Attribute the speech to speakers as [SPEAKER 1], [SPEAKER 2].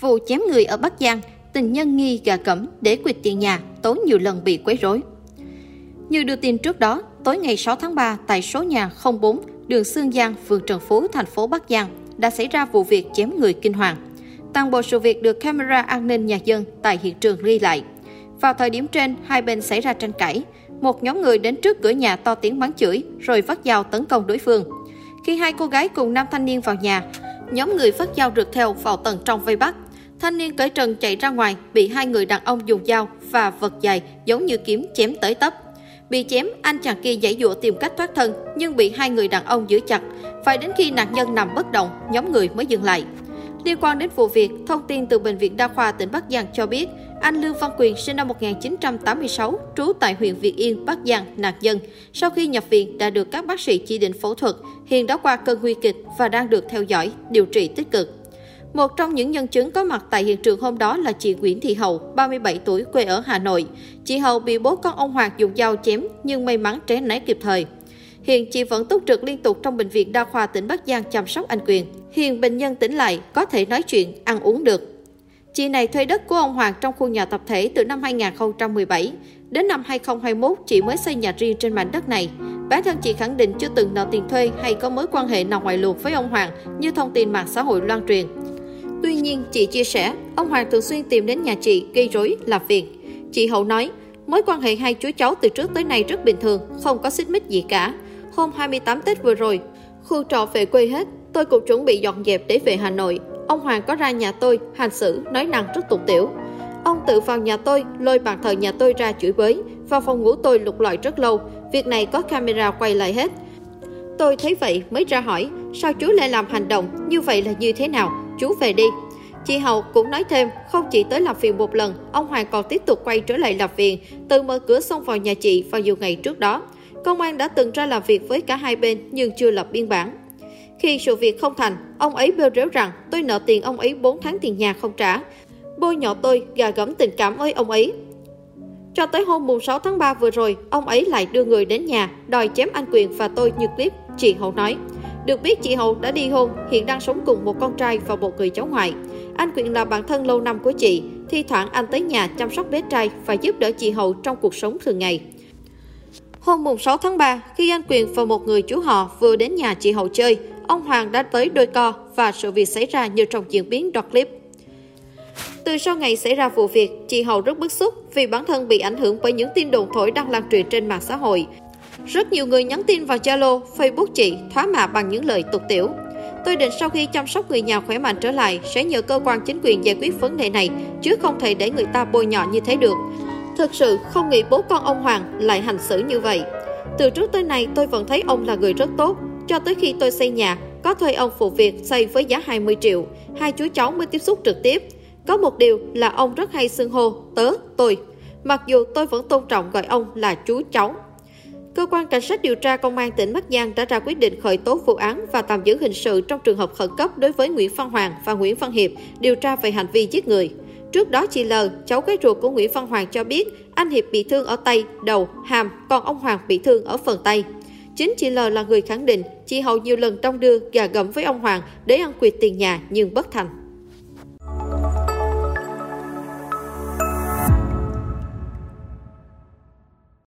[SPEAKER 1] Vụ chém người ở Bắc Giang, tình nhân nghi gà cẩm để quyệt tiền nhà, tối nhiều lần bị quấy rối. Như đưa tin trước đó, tối ngày 6 tháng 3 tại số nhà 04 đường Sương Giang, phường Trần Phú, thành phố Bắc Giang đã xảy ra vụ việc chém người kinh hoàng. Toàn bộ sự việc được camera an ninh nhà dân tại hiện trường ghi lại. Vào thời điểm trên, hai bên xảy ra tranh cãi. Một nhóm người đến trước cửa nhà to tiếng mắng chửi, rồi vắt dao tấn công đối phương. Khi hai cô gái cùng nam thanh niên vào nhà, nhóm người phát dao rượt theo vào tầng trong vây bắt. Thanh niên cởi trần chạy ra ngoài, bị hai người đàn ông dùng dao và vật dài giống như kiếm chém tới tấp. Bị chém, anh chàng kia giải dụa tìm cách thoát thân nhưng bị hai người đàn ông giữ chặt. Phải đến khi nạn nhân nằm bất động, nhóm người mới dừng lại. Liên quan đến vụ việc, thông tin từ Bệnh viện Đa khoa tỉnh Bắc Giang cho biết, anh Lương Văn Quyền sinh năm 1986, trú tại huyện Việt Yên, Bắc Giang, nạn nhân. Sau khi nhập viện đã được các bác sĩ chỉ định phẫu thuật, hiện đã qua cơn nguy kịch và đang được theo dõi, điều trị tích cực. Một trong những nhân chứng có mặt tại hiện trường hôm đó là chị Nguyễn Thị Hậu, 37 tuổi, quê ở Hà Nội. Chị Hậu bị bố con ông Hoàng dùng dao chém nhưng may mắn tránh né kịp thời. Hiện chị vẫn túc trực liên tục trong bệnh viện đa khoa tỉnh Bắc Giang chăm sóc anh Quyền. Hiện bệnh nhân tỉnh lại, có thể nói chuyện, ăn uống được. Chị này thuê đất của ông Hoàng trong khu nhà tập thể từ năm 2017. Đến năm 2021, chị mới xây nhà riêng trên mảnh đất này. Bản thân chị khẳng định chưa từng nợ tiền thuê hay có mối quan hệ nào ngoài luồng với ông Hoàng như thông tin mạng xã hội loan truyền. Tuy nhiên, chị chia sẻ, ông Hoàng thường xuyên tìm đến nhà chị gây rối, làm việc. Chị Hậu nói, mối quan hệ hai chú cháu từ trước tới nay rất bình thường, không có xích mích gì cả. Hôm 28 Tết vừa rồi, khu trọ về quê hết, tôi cũng chuẩn bị dọn dẹp để về Hà Nội. Ông Hoàng có ra nhà tôi, hành xử, nói năng rất tục tiểu. Ông tự vào nhà tôi, lôi bàn thờ nhà tôi ra chửi bới. Vào phòng ngủ tôi lục lọi rất lâu, việc này có camera quay lại hết. Tôi thấy vậy mới ra hỏi, sao chú lại làm hành động, như vậy là như thế nào, chú về đi. Chị Hậu cũng nói thêm, không chỉ tới làm phiền một lần, ông Hoàng còn tiếp tục quay trở lại làm phiền, tự mở cửa xông vào nhà chị vào nhiều ngày trước đó. Công an đã từng ra làm việc với cả hai bên nhưng chưa lập biên bản. Khi sự việc không thành, ông ấy bêu rếu rằng tôi nợ tiền ông ấy 4 tháng tiền nhà không trả. Bôi nhọ tôi, gà gẫm tình cảm với ông ấy. Cho tới hôm mùng 6 tháng 3 vừa rồi, ông ấy lại đưa người đến nhà, đòi chém anh Quyền và tôi như clip, chị Hậu nói. Được biết chị Hậu đã đi hôn, hiện đang sống cùng một con trai và một người cháu ngoại. Anh Quyền là bạn thân lâu năm của chị, thi thoảng anh tới nhà chăm sóc bé trai và giúp đỡ chị Hậu trong cuộc sống thường ngày. Hôm mùng 6 tháng 3, khi anh Quyền và một người chú họ vừa đến nhà chị Hậu chơi, ông Hoàng đã tới đôi co và sự việc xảy ra như trong diễn biến đoạn clip. Từ sau ngày xảy ra vụ việc, chị Hậu rất bức xúc vì bản thân bị ảnh hưởng bởi những tin đồn thổi đang lan truyền trên mạng xã hội. Rất nhiều người nhắn tin vào Zalo, Facebook chị thoá mạ bằng những lời tục tiểu. Tôi định sau khi chăm sóc người nhà khỏe mạnh trở lại sẽ nhờ cơ quan chính quyền giải quyết vấn đề này, chứ không thể để người ta bôi nhọ như thế được. Thực sự không nghĩ bố con ông Hoàng lại hành xử như vậy. Từ trước tới nay tôi vẫn thấy ông là người rất tốt, cho tới khi tôi xây nhà, có thuê ông phụ việc xây với giá 20 triệu, hai chú cháu mới tiếp xúc trực tiếp. Có một điều là ông rất hay xưng hô, tớ, tôi. Mặc dù tôi vẫn tôn trọng gọi ông là chú cháu. Cơ quan Cảnh sát điều tra Công an tỉnh Bắc Giang đã ra quyết định khởi tố vụ án và tạm giữ hình sự trong trường hợp khẩn cấp đối với Nguyễn Văn Hoàng và Nguyễn Văn Hiệp điều tra về hành vi giết người. Trước đó chị L, cháu gái ruột của Nguyễn Văn Hoàng cho biết anh Hiệp bị thương ở tay, đầu, hàm, còn ông Hoàng bị thương ở phần tay. Chính chị L là người khẳng định chị Hậu nhiều lần trong đưa gà gẫm với ông Hoàng để ăn quyệt tiền nhà nhưng bất thành.